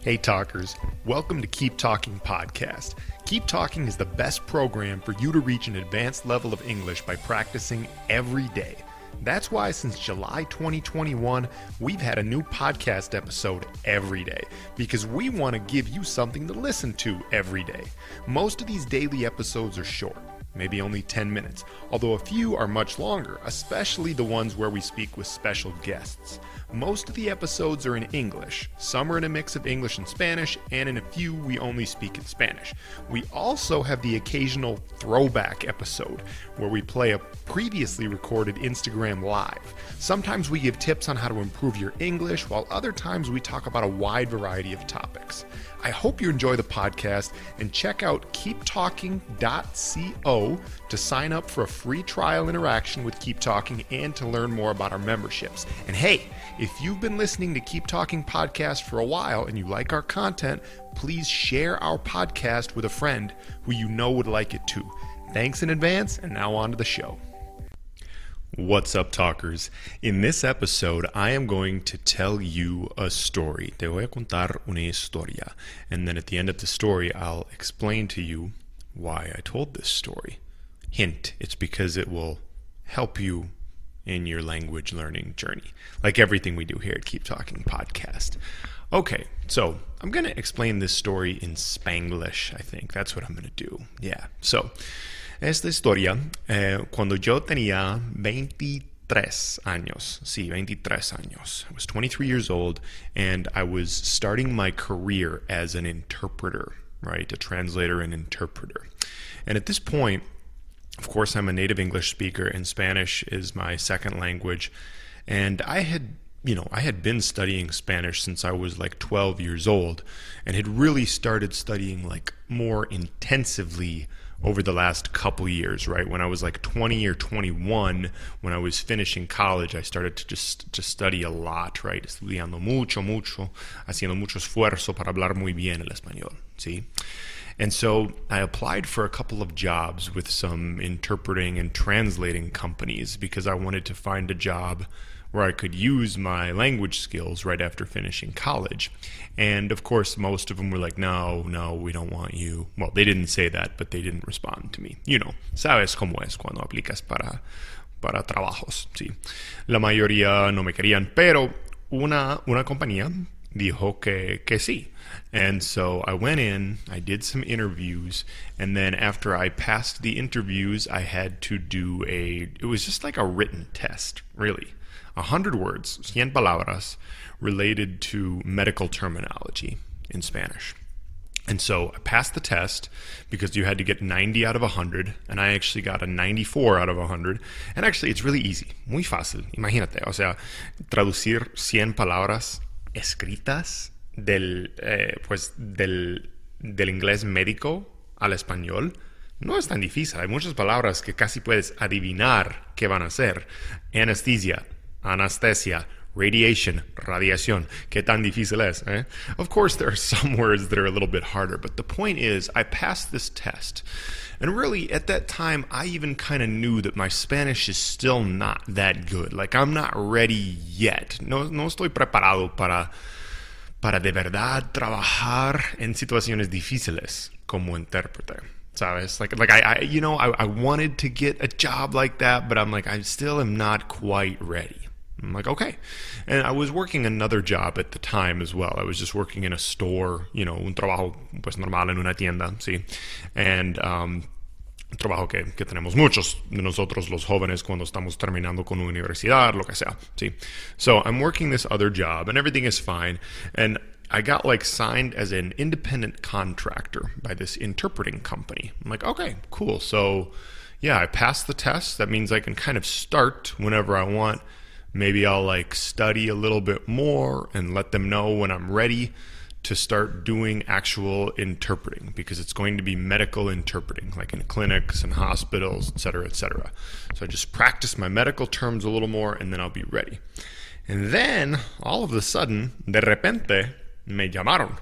Hey, talkers. Welcome to Keep Talking Podcast. Keep Talking is the best program for you to reach an advanced level of English by practicing every day. That's why since July 2021, we've had a new podcast episode every day because we want to give you something to listen to every day. Most of these daily episodes are short maybe only 10 minutes, although a few are much longer, especially the ones where we speak with special guests. Most of the episodes are in English, some are in a mix of English and Spanish, and in a few we only speak in Spanish. We also have the occasional throwback episode where we play a previously recorded Instagram Live. Sometimes we give tips on how to improve your English, while other times we talk about a wide variety of topics. I hope you enjoy the podcast and check out keeptalking.co to sign up for a free trial interaction with Keep Talking and to learn more about our memberships. And hey, if you've been listening to Keep Talking podcast for a while and you like our content, please share our podcast with a friend who you know would like it too. Thanks in advance, and now on to the show. What's up, talkers? In this episode, I am going to tell you a story. Te voy a contar una historia. And then at the end of the story, I'll explain to you why I told this story. Hint, it's because it will help you in your language learning journey, like everything we do here at Keep Talking Podcast. Okay, so I'm going to explain this story in Spanglish, I think. That's what I'm going to do. Yeah, so esta historia, eh, cuando yo tenía 23 años, sí, 23 años. I was 23 years old and I was starting my career as an interpreter, right? A translator and interpreter. And at this point, of course, I'm a native English speaker and Spanish is my second language. And I had you know, I had been studying Spanish since I was like 12 years old and had really started studying like more intensively over the last couple years, right? When I was like 20 or 21, when I was finishing college, I started to just to study a lot, right? Estudiando mucho, mucho, haciendo mucho esfuerzo para hablar muy bien el español, ¿sí? And so I applied for a couple of jobs with some interpreting and translating companies because I wanted to find a job where I could use my language skills right after finishing college. And of course, most of them were like, no, no, we don't want you. Well, they didn't say that, but they didn't respond to me. You know, sabes cómo es cuando aplicas para, para trabajos, sí. La mayoría no me querían, pero una, una compañía dijo que, que sí. And so I went in, I did some interviews, and then after I passed the interviews, I had to do a, it was just like a written test, really. 100 words, 100 palabras, related to medical terminology in Spanish. And so I passed the test because you had to get 90 out of 100, and I actually got a 94 out of 100. And actually, it's really easy, muy fácil. Imagínate, o sea, traducir 100 palabras escritas del, eh, pues, del, del inglés médico al español no es tan difícil. Hay muchas palabras que casi puedes adivinar qué van a ser. Anesthesia, radiation, radiación. ¿Qué tan difícil es? Eh? Of course, there are some words that are a little bit harder, but the point is, I passed this test. And really, at that time, I even kind of knew that my Spanish is still not that good. Like, I'm not ready yet. No, no estoy preparado para, para de verdad trabajar en situaciones difíciles como intérprete. ¿Sabes? Like, like I, I you know, I, I wanted to get a job like that, but I'm like, I still am not quite ready. I'm like, okay. And I was working another job at the time as well. I was just working in a store, you know, un trabajo pues normal en una tienda, sí. And um, trabajo que, que tenemos muchos de nosotros los jóvenes cuando estamos terminando con una universidad, lo que sea, sí. So I'm working this other job and everything is fine. And I got like signed as an independent contractor by this interpreting company. I'm like, okay, cool. So yeah, I passed the test. That means I can kind of start whenever I want Maybe I'll like study a little bit more and let them know when I'm ready to start doing actual interpreting because it's going to be medical interpreting, like in clinics and hospitals, et cetera, et cetera. So I just practice my medical terms a little more and then I'll be ready. And then all of a sudden, de repente, me llamaron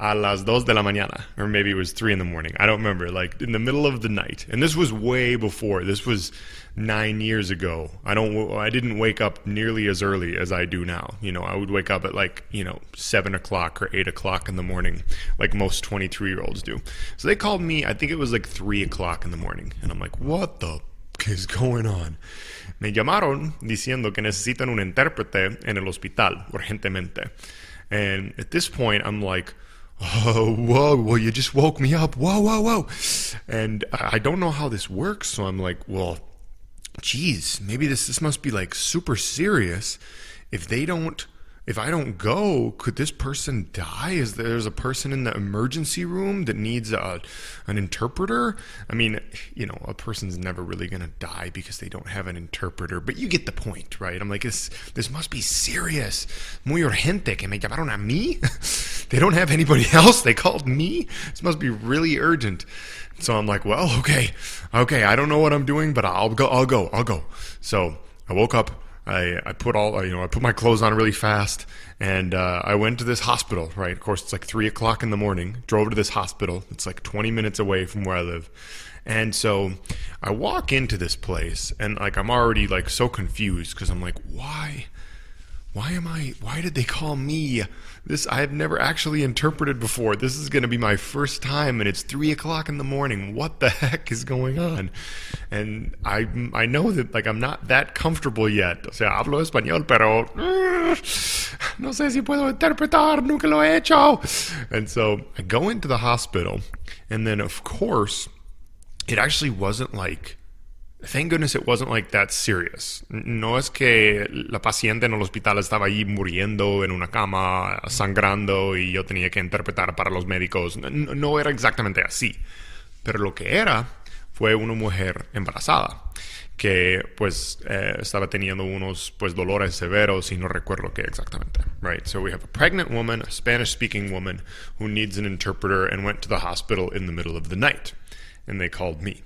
a las dos de la mañana, or maybe it was three in the morning. I don't remember. Like in the middle of the night, and this was way before. This was nine years ago. I don't. I didn't wake up nearly as early as I do now. You know, I would wake up at like you know seven o'clock or eight o'clock in the morning, like most twenty-three year olds do. So they called me. I think it was like three o'clock in the morning, and I'm like, what the is going on? Me llamaron diciendo que necesitan un intérprete en el hospital urgentemente. And at this point, I'm like, oh, whoa, well, you just woke me up. Whoa, whoa, whoa. And I don't know how this works. So I'm like, well, geez, maybe this, this must be like super serious. If they don't if I don't go, could this person die? Is there's a person in the emergency room that needs a, an interpreter? I mean, you know, a person's never really going to die because they don't have an interpreter, but you get the point, right? I'm like, this, this must be serious. Muy urgente que me llamaron a mí. they don't have anybody else. They called me. This must be really urgent. So I'm like, well, okay, okay. I don't know what I'm doing, but I'll go. I'll go. I'll go. So I woke up I, I put all you know I put my clothes on really fast and uh, I went to this hospital right? Of course it's like three o'clock in the morning. Drove to this hospital. It's like 20 minutes away from where I live. And so I walk into this place and like I'm already like so confused because I'm like why why am I why did they call me this I have never actually interpreted before. This is going to be my first time, and it's three o'clock in the morning. What the heck is going on? And I I know that like I'm not that comfortable yet. O sea, hablo español, pero no sé si puedo interpretar. Nunca lo he hecho. And so I go into the hospital, and then of course, it actually wasn't like Thank goodness it wasn't like that serious. No es que la paciente en el hospital estaba ahí muriendo en una cama, sangrando y yo tenía que interpretar para los médicos. No, no era exactamente así. Pero lo que era fue una mujer embarazada que pues eh, estaba teniendo unos pues dolores severos y no recuerdo qué exactamente. Right. So we have a pregnant woman, a Spanish speaking woman who needs an interpreter and went to the hospital in the middle of the night. And they called me.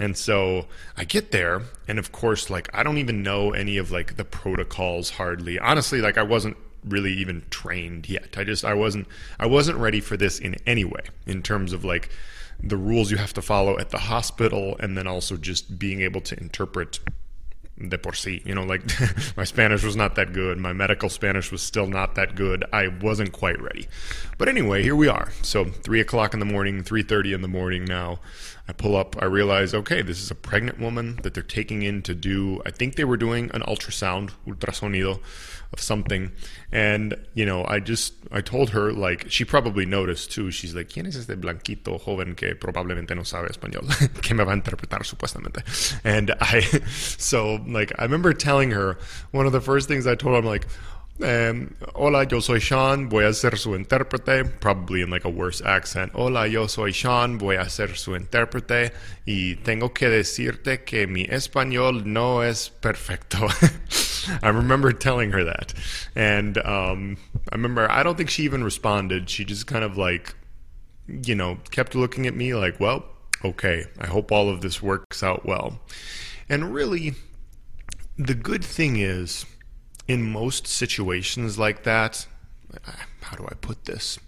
And so I get there, and of course, like I don't even know any of like the protocols hardly. Honestly, like I wasn't really even trained yet. I just I wasn't I wasn't ready for this in any way in terms of like the rules you have to follow at the hospital and then also just being able to interpret de por sí. You know, like my Spanish was not that good. My medical Spanish was still not that good. I wasn't quite ready. But anyway, here we are. So three o'clock in the morning, three thirty in the morning now. I pull up, I realize, okay, this is a pregnant woman that they're taking in to do, I think they were doing an ultrasound, ultrasonido of something. And, you know, I just, I told her, like, she probably noticed too. She's like, ¿quién es este blanquito joven que probablemente no sabe español? que me va a interpretar supuestamente. And I, so, like, I remember telling her, one of the first things I told her, I'm like, Eh, hola, yo soy Sean, voy a ser su intérprete, probably in like a worse accent. Hola, yo soy Sean, voy a ser su intérprete y tengo que decirte que mi español no es perfecto. I remember telling her that. And um, I remember, I don't think she even responded. She just kind of like, you know, kept looking at me like, well, okay, I hope all of this works out well. And really, the good thing is, in most situations like that, how do I put this?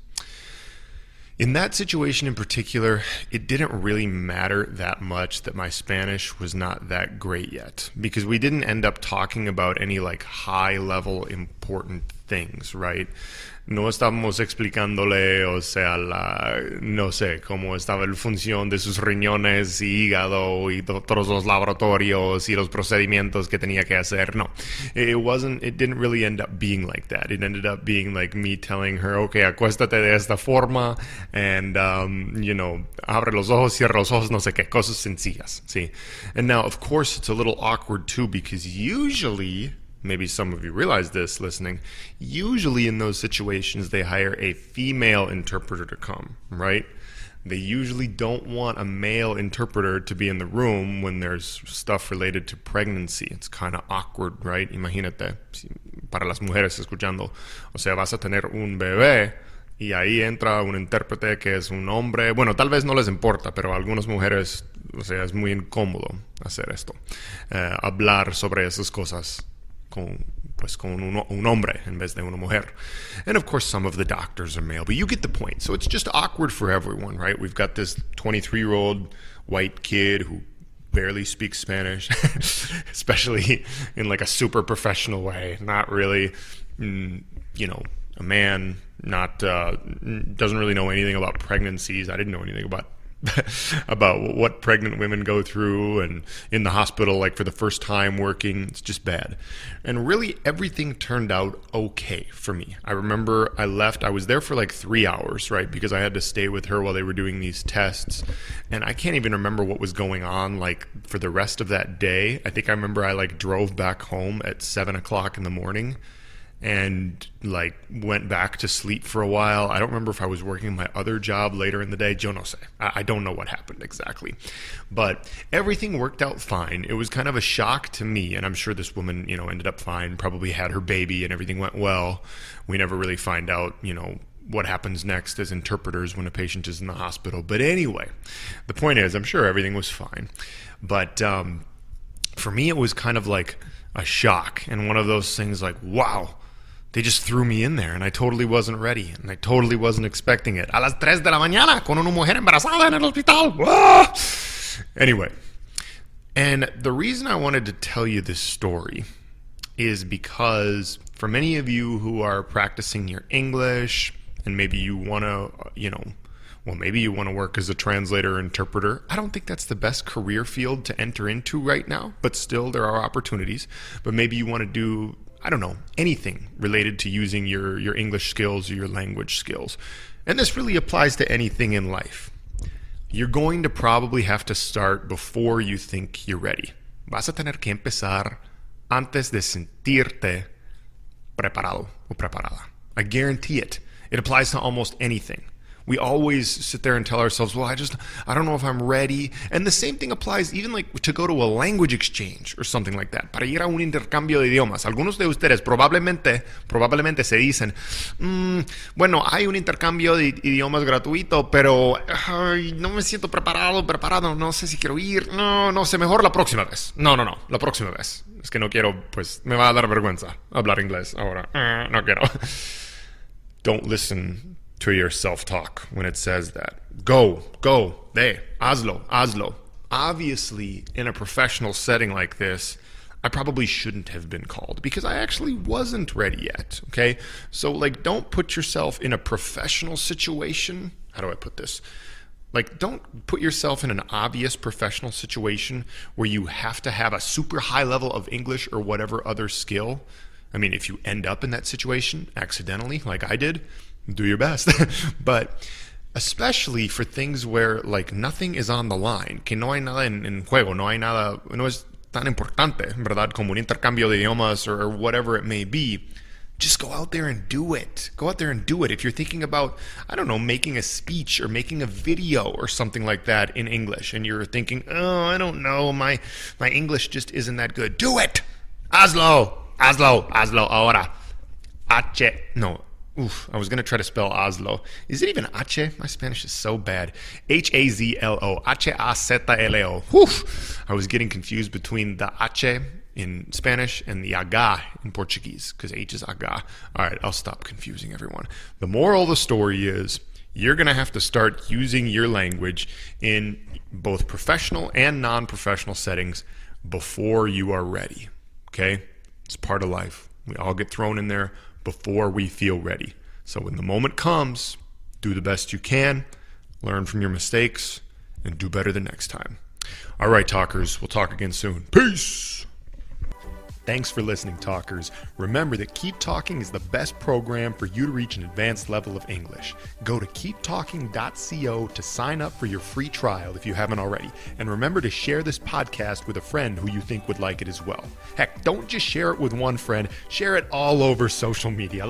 In that situation in particular, it didn't really matter that much that my Spanish was not that great yet because we didn't end up talking about any like high level important things, right? no estábamos explicándole, o sea, la, no sé, cómo estaba la función de sus riñones y hígado y todos los laboratorios y los procedimientos que tenía que hacer. No, it wasn't, it didn't really end up being like that. It ended up being like me telling her, okay, acuéstate de esta forma and, um, you know, abre los ojos, cierra los ojos, no sé qué, cosas sencillas, sí. And now, of course, it's a little awkward too because usually maybe some of you realize this listening, usually in those situations, they hire a female interpreter to come, right? They usually don't want a male interpreter to be in the room when there's stuff related to pregnancy. It's kind of awkward, right? Imagínate, para las mujeres escuchando, o sea, vas a tener un bebé y ahí entra un intérprete que es un hombre. Bueno, tal vez no les importa, pero a algunas mujeres, o sea, es muy incómodo hacer esto, eh, hablar sobre esas cosas con, pues con un, un hombre en vez de una mujer. And of course, some of the doctors are male, but you get the point. So it's just awkward for everyone, right? We've got this 23 year old white kid who barely speaks Spanish, especially in like a super professional way, not really, mm, you know, a man not uh, doesn't really know anything about pregnancies. I didn't know anything about about what pregnant women go through and in the hospital like for the first time working it's just bad. And really everything turned out okay for me. I remember i left i was there for like three hours right because i had to stay with her while they were doing these tests. And i can't even remember what was going on like for the rest of that day. I think i remember i like drove back home at seven o'clock in the morning and like went back to sleep for a while. I don't remember if I was working my other job later in the day. Yo no sé. I, don't know what happened exactly. But everything worked out fine. It was kind of a shock to me, and I'm sure this woman, you know, ended up fine, probably had her baby and everything went well. We never really find out, you know, what happens next as interpreters when a patient is in the hospital. But anyway, the point is, I'm sure everything was fine. But um, for me, it was kind of like a shock and one of those things like, wow they just threw me in there and I totally wasn't ready and I totally wasn't expecting it. A las tres de la mañana con una mujer embarazada en el hospital. Ah! Anyway, and the reason I wanted to tell you this story is because for many of you who are practicing your English and maybe you want to, you know, well, maybe you want to work as a translator or interpreter. I don't think that's the best career field to enter into right now, but still there are opportunities. But maybe you want to do I don't know, anything related to using your, your English skills or your language skills. And this really applies to anything in life. You're going to probably have to start before you think you're ready. Vas a tener que empezar antes de sentirte preparado o preparada. I guarantee it. It applies to almost anything we always sit there and tell ourselves, well, I just, I don't know if I'm ready. And the same thing applies even like to go to a language exchange or something like that, para ir a un intercambio de idiomas. Algunos de ustedes probablemente, probablemente se dicen, mm, bueno, hay un intercambio de idiomas gratuito, pero ay, no me siento preparado, preparado, no sé si quiero ir, no, no sé, mejor la próxima vez. No, no, no, la próxima vez. Es que no quiero, pues me va a dar vergüenza hablar inglés ahora. Uh, no quiero. Don't listen to your self talk when it says that. Go, go, there, hazlo, hazlo. Obviously, in a professional setting like this, I probably shouldn't have been called because I actually wasn't ready yet. Okay. So, like, don't put yourself in a professional situation. How do I put this? Like, don't put yourself in an obvious professional situation where you have to have a super high level of English or whatever other skill. I mean, if you end up in that situation accidentally, like I did, do your best. but especially for things where like nothing is on the line, que no hay nada en, en juego, no hay nada, no es tan importante, ¿verdad? Como un intercambio de idiomas or, or whatever it may be. Just go out there and do it. Go out there and do it. If you're thinking about, I don't know, making a speech or making a video or something like that in English, and you're thinking, oh, I don't know, my my English just isn't that good. Do it. Hazlo, hazlo, hazlo ahora. H no Oof, I was going to try to spell hazlo. Is it even H? My Spanish is so bad. H A Z L O. H A Z L O. I was getting confused between the H in Spanish and the aga in Portuguese because H is aga. All right, I'll stop confusing everyone. The moral of the story is you're going to have to start using your language in both professional and non professional settings before you are ready. Okay? It's part of life. We all get thrown in there before we feel ready. So when the moment comes, do the best you can, learn from your mistakes, and do better the next time. All right, talkers, we'll talk again soon. Peace. Thanks for listening, talkers. Remember that Keep Talking is the best program for you to reach an advanced level of English. Go to keeptalking.co to sign up for your free trial if you haven't already. And remember to share this podcast with a friend who you think would like it as well. Heck, don't just share it with one friend, share it all over social media.